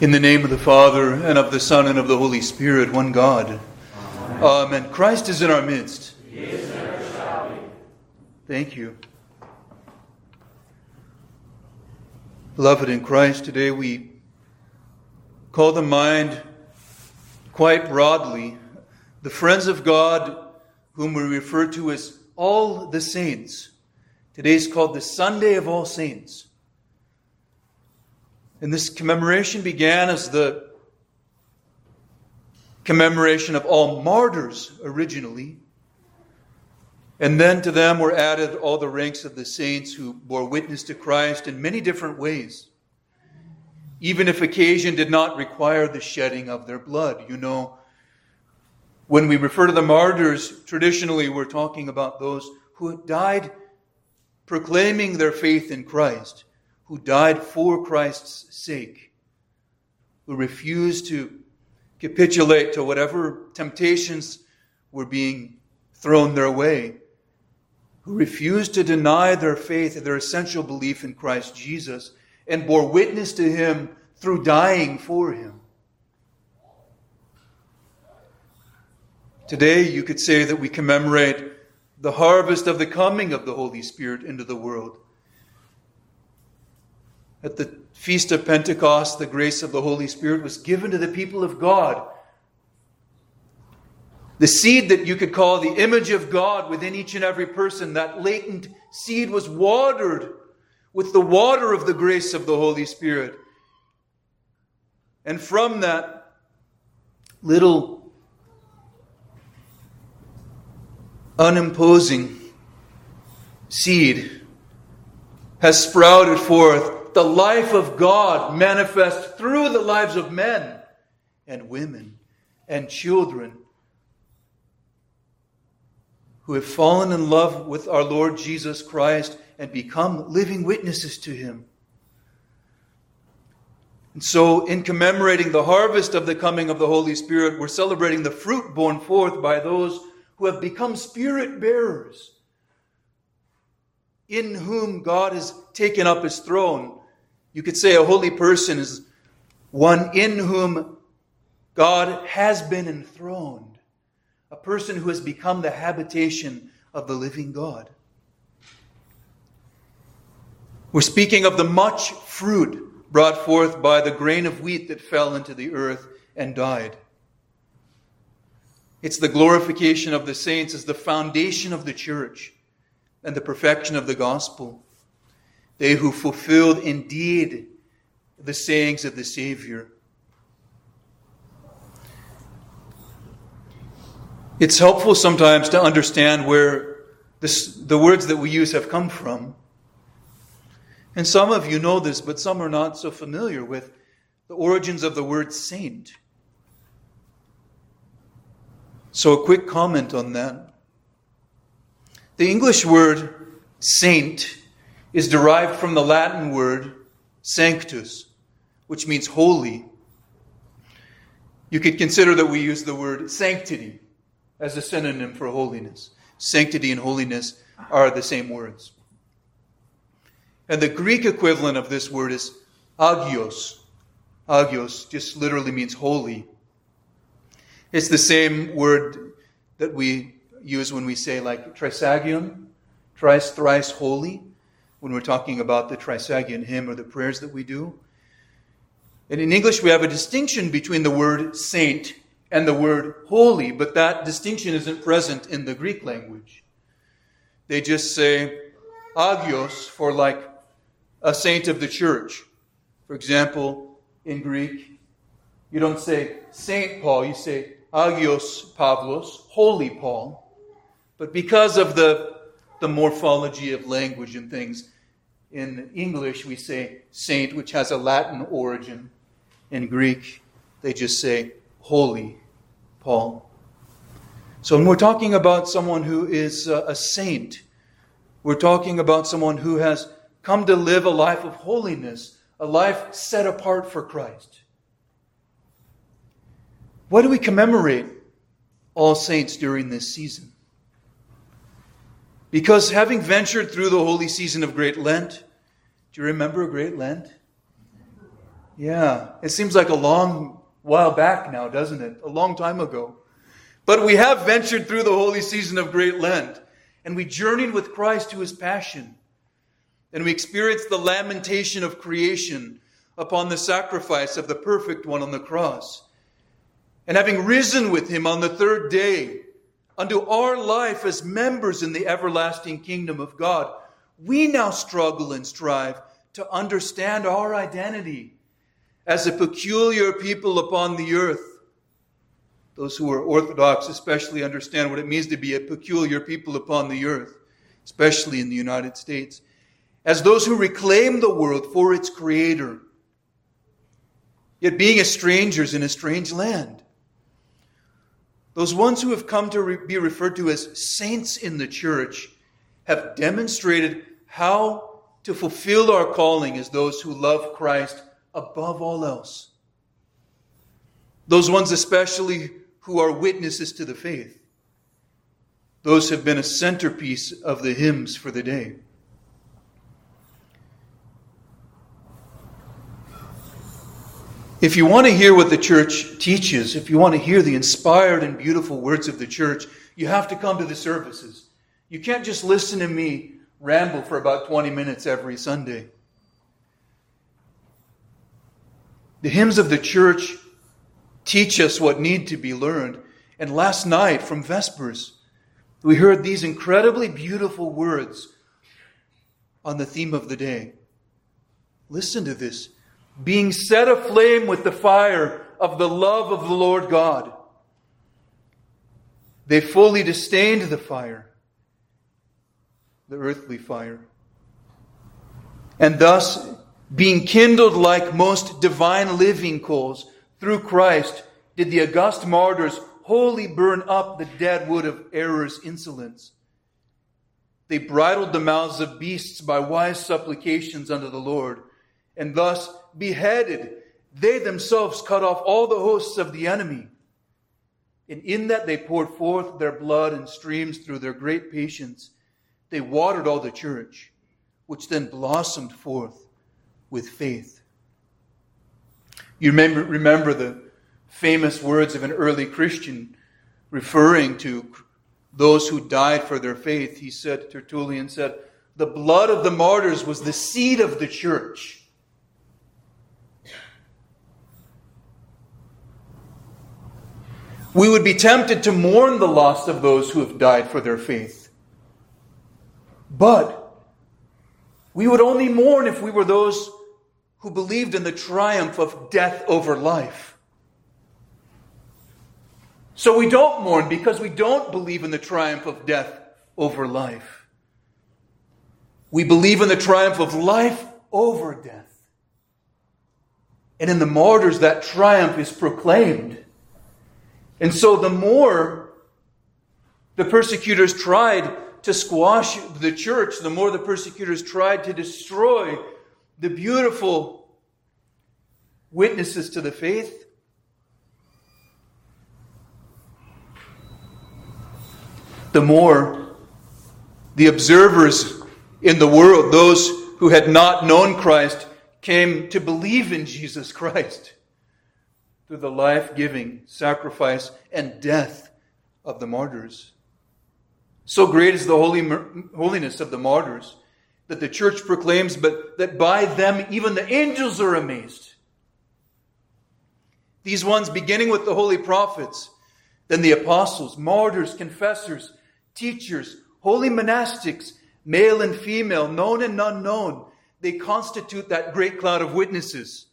In the name of the Father, and of the Son, and of the Holy Spirit, one God. Amen. Amen. Christ is in our midst. Thank you. Beloved in Christ, today we call to mind quite broadly the friends of God whom we refer to as all the saints. Today is called the Sunday of All Saints. And this commemoration began as the commemoration of all martyrs originally. And then to them were added all the ranks of the saints who bore witness to Christ in many different ways, even if occasion did not require the shedding of their blood. You know, when we refer to the martyrs, traditionally we're talking about those who died proclaiming their faith in Christ who died for Christ's sake, who refused to capitulate to whatever temptations were being thrown their way, who refused to deny their faith, and their essential belief in Christ Jesus, and bore witness to him through dying for him. Today, you could say that we commemorate the harvest of the coming of the Holy Spirit into the world at the Feast of Pentecost, the grace of the Holy Spirit was given to the people of God. The seed that you could call the image of God within each and every person, that latent seed was watered with the water of the grace of the Holy Spirit. And from that little unimposing seed has sprouted forth the life of God manifest through the lives of men and women and children who have fallen in love with our Lord Jesus Christ and become living witnesses to Him. And so, in commemorating the harvest of the coming of the Holy Spirit, we're celebrating the fruit borne forth by those who have become spirit bearers, in whom God has taken up His throne you could say a holy person is one in whom God has been enthroned, a person who has become the habitation of the living God. We're speaking of the much fruit brought forth by the grain of wheat that fell into the earth and died. It's the glorification of the saints as the foundation of the church and the perfection of the gospel they who fulfilled indeed the sayings of the Savior. It's helpful sometimes to understand where this, the words that we use have come from. And some of you know this, but some are not so familiar with the origins of the word saint. So, a quick comment on that. The English word saint is derived from the Latin word sanctus, which means holy. You could consider that we use the word sanctity as a synonym for holiness. Sanctity and holiness are the same words. And the Greek equivalent of this word is agios. Agios just literally means holy. It's the same word that we use when we say, like, trisagion, thrice, thrice holy when we're talking about the Trisagion hymn or the prayers that we do. And in English, we have a distinction between the word saint and the word holy, but that distinction isn't present in the Greek language. They just say agios for like a saint of the church. For example, in Greek, you don't say Saint Paul, you say agios Pavlos, holy Paul. But because of the the morphology of language and things. In English, we say saint, which has a Latin origin. In Greek, they just say holy Paul. So when we're talking about someone who is uh, a saint, we're talking about someone who has come to live a life of holiness, a life set apart for Christ. Why do we commemorate all saints during this season? Because having ventured through the holy season of Great Lent, do you remember Great Lent? Yeah, it seems like a long while back now, doesn't it? A long time ago. But we have ventured through the holy season of Great Lent, and we journeyed with Christ to his passion. And we experienced the lamentation of creation upon the sacrifice of the perfect one on the cross. And having risen with him on the third day unto our life as members in the everlasting kingdom of God, we now struggle and strive to understand our identity as a peculiar people upon the earth. Those who are Orthodox especially understand what it means to be a peculiar people upon the earth, especially in the United States, as those who reclaim the world for its creator, yet being as strangers in a strange land. Those ones who have come to re- be referred to as saints in the church have demonstrated how to fulfill our calling as those who love Christ above all else. Those ones, especially who are witnesses to the faith. Those have been a centerpiece of the hymns for the day. If you want to hear what the church teaches, if you want to hear the inspired and beautiful words of the church, you have to come to the services. You can't just listen to me ramble for about 20 minutes every Sunday. The hymns of the church teach us what need to be learned. And last night from Vespers, we heard these incredibly beautiful words on the theme of the day. Listen to this being set aflame with the fire of the love of the Lord God. They fully disdained the fire, the earthly fire. And thus, being kindled like most divine living coals through Christ, did the august martyrs wholly burn up the dead wood of error's insolence. They bridled the mouths of beasts by wise supplications unto the Lord, and thus beheaded, they themselves cut off all the hosts of the enemy. And in that they poured forth their blood in streams through their great patience. They watered all the church, which then blossomed forth with faith. You remember, remember the famous words of an early Christian referring to those who died for their faith. He said, Tertullian said, the blood of the martyrs was the seed of the church. We would be tempted to mourn the loss of those who have died for their faith. But we would only mourn if we were those who believed in the triumph of death over life. So we don't mourn because we don't believe in the triumph of death over life. We believe in the triumph of life over death. And in the martyrs, that triumph is proclaimed. And so the more the persecutors tried to squash the church, the more the persecutors tried to destroy the beautiful witnesses to the faith. The more the observers in the world, those who had not known Christ, came to believe in Jesus Christ through the life giving sacrifice and death of the martyrs. So great is the holy, holiness of the martyrs that the church proclaims, but that by them even the angels are amazed. These ones, beginning with the holy prophets, then the apostles, martyrs, confessors, teachers, holy monastics, male and female, known and unknown, they constitute that great cloud of witnesses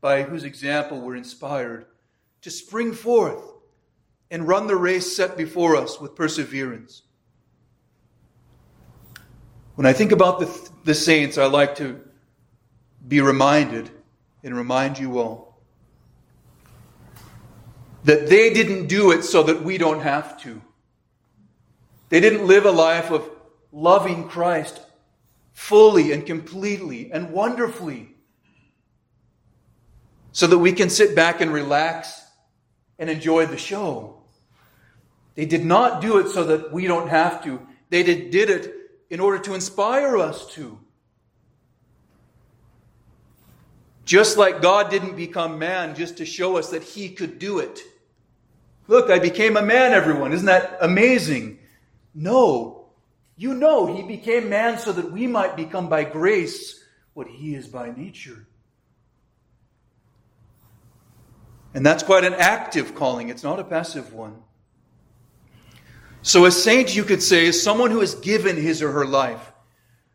by whose example we're inspired to spring forth and run the race set before us with perseverance. When I think about the, the saints, I like to be reminded and remind you all that they didn't do it so that we don't have to. They didn't live a life of loving Christ fully and completely and wonderfully so that we can sit back and relax and enjoy the show. They did not do it so that we don't have to. They did, did it in order to inspire us to. Just like God didn't become man just to show us that he could do it. Look, I became a man, everyone. Isn't that amazing? No. You know, he became man so that we might become by grace what he is by nature. And that's quite an active calling, it's not a passive one. So, a saint, you could say, is someone who has given his or her life,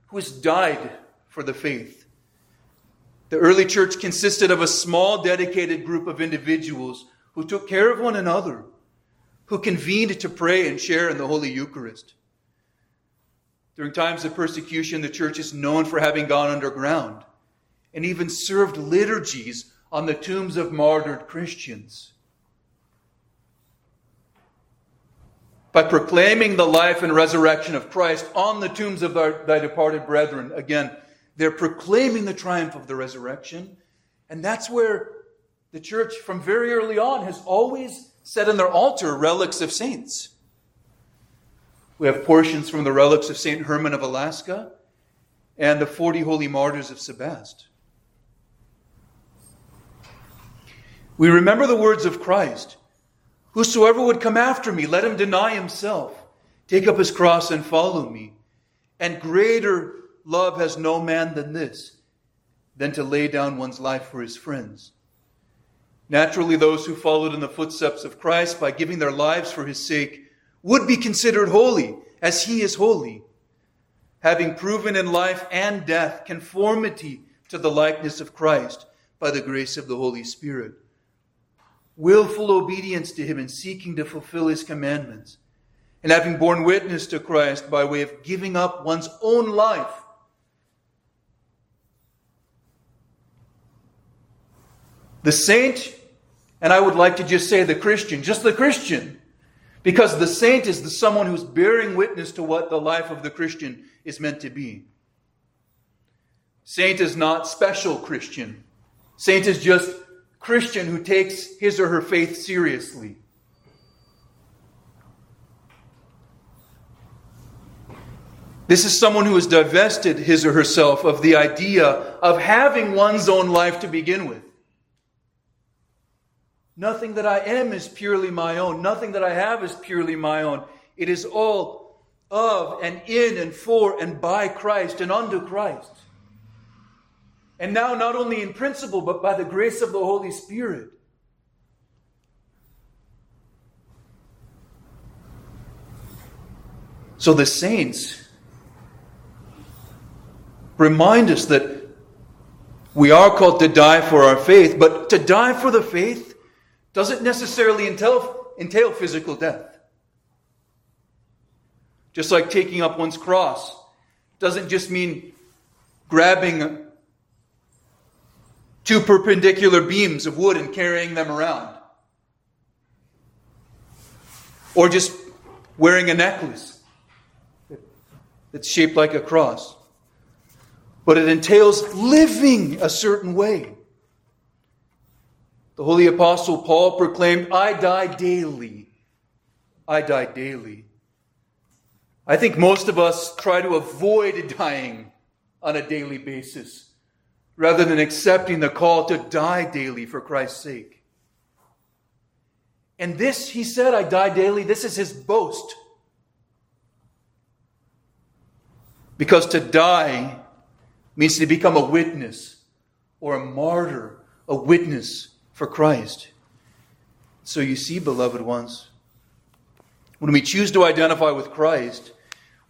who has died for the faith. The early church consisted of a small, dedicated group of individuals who took care of one another, who convened to pray and share in the Holy Eucharist. During times of persecution, the church is known for having gone underground and even served liturgies on the tombs of martyred Christians. By proclaiming the life and resurrection of Christ on the tombs of thy departed brethren, again, they're proclaiming the triumph of the resurrection. And that's where the church, from very early on, has always set in their altar relics of saints. We have portions from the relics of St. Herman of Alaska and the 40 holy martyrs of Sebaste. We remember the words of Christ Whosoever would come after me, let him deny himself, take up his cross, and follow me. And greater love has no man than this, than to lay down one's life for his friends. Naturally, those who followed in the footsteps of Christ by giving their lives for his sake would be considered holy, as he is holy, having proven in life and death conformity to the likeness of Christ by the grace of the Holy Spirit. Willful obedience to him in seeking to fulfill his commandments, and having borne witness to Christ by way of giving up one's own life The saint, and I would like to just say the Christian, just the Christian, because the saint is the someone who's bearing witness to what the life of the Christian is meant to be. Saint is not special Christian. Saint is just Christian who takes his or her faith seriously. This is someone who has divested his or herself of the idea of having one's own life to begin with. Nothing that I am is purely my own. Nothing that I have is purely my own. It is all of and in and for and by Christ and unto Christ. And now, not only in principle, but by the grace of the Holy Spirit. So the saints remind us that we are called to die for our faith, but to die for the faith doesn't necessarily entail, entail physical death. Just like taking up one's cross doesn't just mean grabbing two perpendicular beams of wood and carrying them around. Or just wearing a necklace that's shaped like a cross. But it entails living a certain way. The Holy Apostle Paul proclaimed, I die daily. I die daily. I think most of us try to avoid dying on a daily basis rather than accepting the call to die daily for Christ's sake. And this, he said, I die daily, this is his boast. Because to die means to become a witness or a martyr, a witness for Christ. So you see, beloved ones, when we choose to identify with Christ,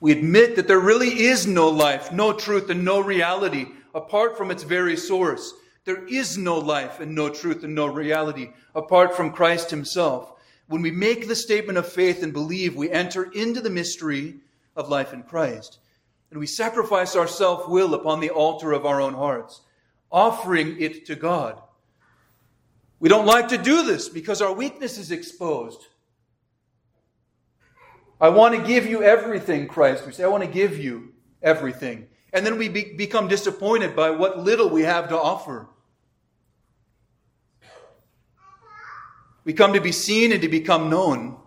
we admit that there really is no life, no truth, and no reality apart from its very source. There is no life and no truth and no reality apart from Christ Himself. When we make the statement of faith and believe, we enter into the mystery of life in Christ. And we sacrifice our self will upon the altar of our own hearts, offering it to God. We don't like to do this because our weakness is exposed. I want to give you everything, Christ. We say, I want to give you everything. And then we be- become disappointed by what little we have to offer. We come to be seen and to become known.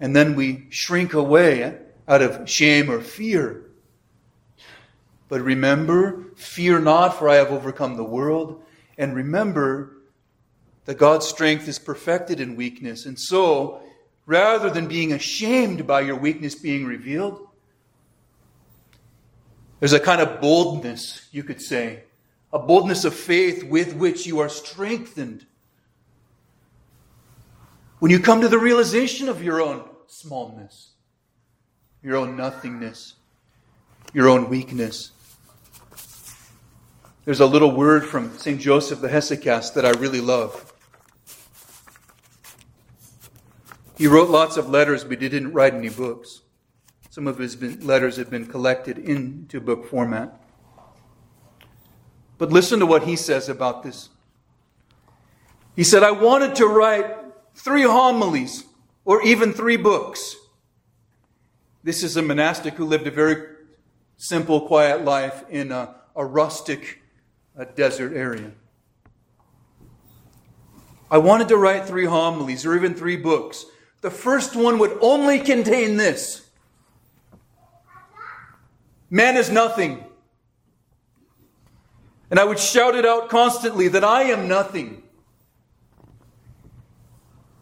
And then we shrink away out of shame or fear. But remember, Fear not, for I have overcome the world. And remember that God's strength is perfected in weakness. And so, rather than being ashamed by your weakness being revealed, there's a kind of boldness, you could say, a boldness of faith with which you are strengthened. When you come to the realization of your own smallness, your own nothingness, your own weakness. There's a little word from St. Joseph the Hesychast that I really love. He wrote lots of letters, but he didn't write any books. Some of his letters have been collected into book format. But listen to what he says about this. He said, I wanted to write three homilies or even three books. This is a monastic who lived a very simple, quiet life in a, a rustic a desert area. I wanted to write three homilies or even three books. The first one would only contain this Man is nothing. And I would shout it out constantly that I am nothing.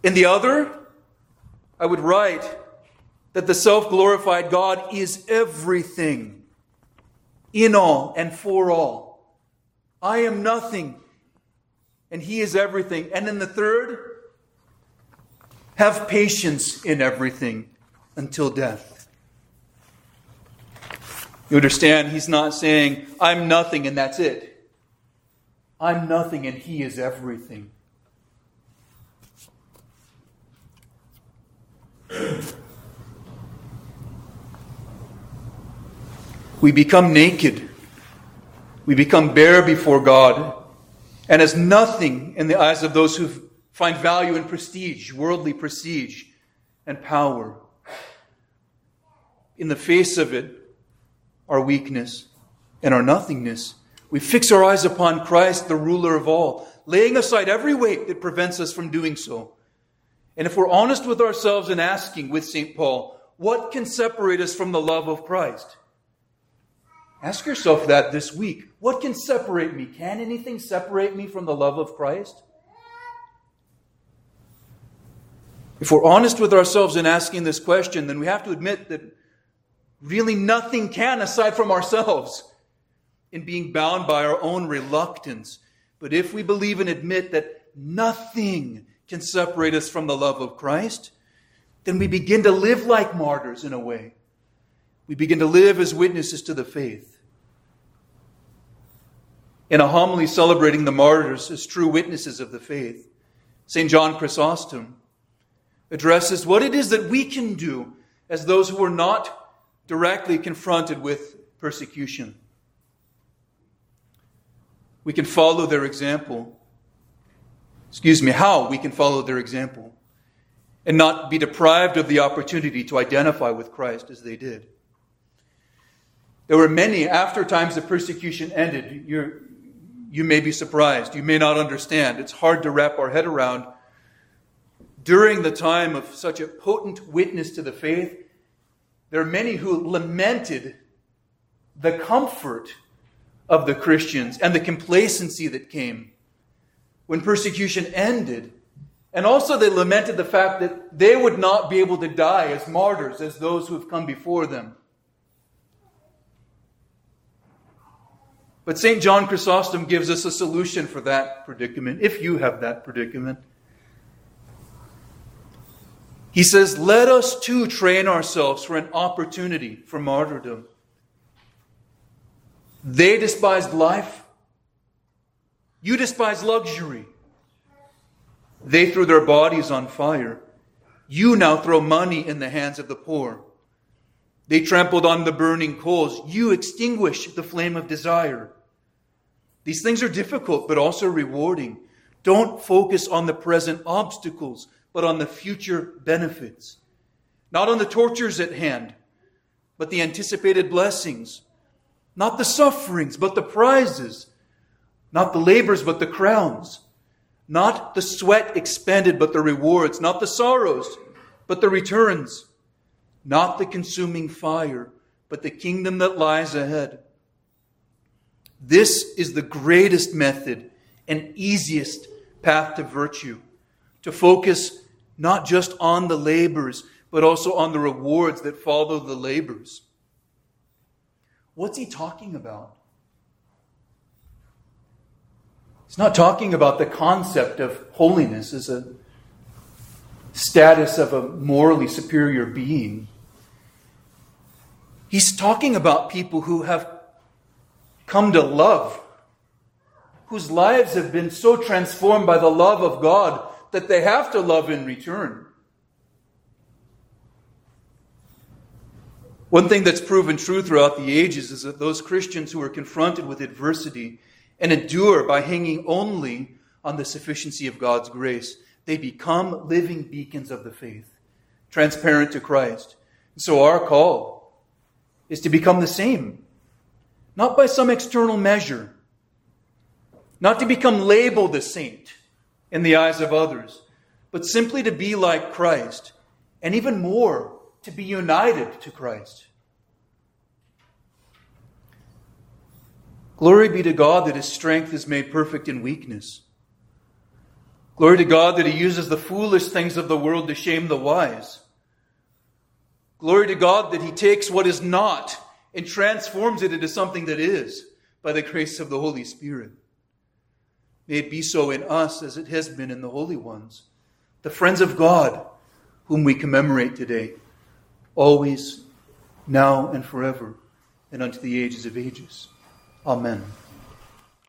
In the other, I would write that the self glorified God is everything, in all and for all. I am nothing, and He is everything. And in the third, have patience in everything until death. You understand? He's not saying, I'm nothing and that's it. I'm nothing and He is everything. We become naked. We become bare before God. And as nothing in the eyes of those who find value in prestige, worldly prestige, and power. In the face of it, our weakness and our nothingness. We fix our eyes upon Christ, the ruler of all, laying aside every weight that prevents us from doing so. And if we're honest with ourselves and asking with St. Paul, what can separate us from the love of Christ? Ask yourself that this week. What can separate me? Can anything separate me from the love of Christ? If we're honest with ourselves in asking this question, then we have to admit that really nothing can aside from ourselves in being bound by our own reluctance. But if we believe and admit that nothing can separate us from the love of Christ, then we begin to live like martyrs in a way. We begin to live as witnesses to the faith. In a homily celebrating the martyrs as true witnesses of the faith, St. John Chrysostom addresses what it is that we can do as those who are not directly confronted with persecution. We can follow their example. Excuse me, how we can follow their example and not be deprived of the opportunity to identify with Christ as they did. There were many, after times of persecution ended, you you may be surprised. You may not understand. It's hard to wrap our head around. During the time of such a potent witness to the faith, there are many who lamented the comfort of the Christians and the complacency that came when persecution ended. And also, they lamented the fact that they would not be able to die as martyrs as those who have come before them. But St. John Chrysostom gives us a solution for that predicament, if you have that predicament. He says, Let us too train ourselves for an opportunity for martyrdom. They despised life. You despise luxury. They threw their bodies on fire. You now throw money in the hands of the poor. They trampled on the burning coals. You extinguish the flame of desire. These things are difficult, but also rewarding. Don't focus on the present obstacles but on the future benefits. Not on the tortures at hand, but the anticipated blessings. Not the sufferings, but the prizes. Not the labors, but the crowns. Not the sweat expended, but the rewards. Not the sorrows, but the returns. Not the consuming fire, but the kingdom that lies ahead. This is the greatest method and easiest path to virtue. To focus not just on the labors, but also on the rewards that follow the labors. What's he talking about? He's not talking about the concept of holiness as a status of a morally superior being. He's talking about people who have come to love, whose lives have been so transformed by the love of God that they have to love in return. One thing that's proven true throughout the ages is that those Christians who are confronted with adversity and endure by hanging only on the sufficiency of God's grace, they become living beacons of the faith, transparent to Christ. And so our call is to become the same, not by some external measure, not to become labeled a saint in the eyes of others, but simply to be like Christ, and even more, to be united to Christ. Glory be to God that his strength is made perfect in weakness. Glory to God that he uses the foolish things of the world to shame the wise. Glory to God that he takes what is not and transforms it into something that is by the grace of the Holy Spirit. May it be so in us as it has been in the holy ones, the friends of God whom we commemorate today always, now, and forever, and unto the ages of ages. Amen.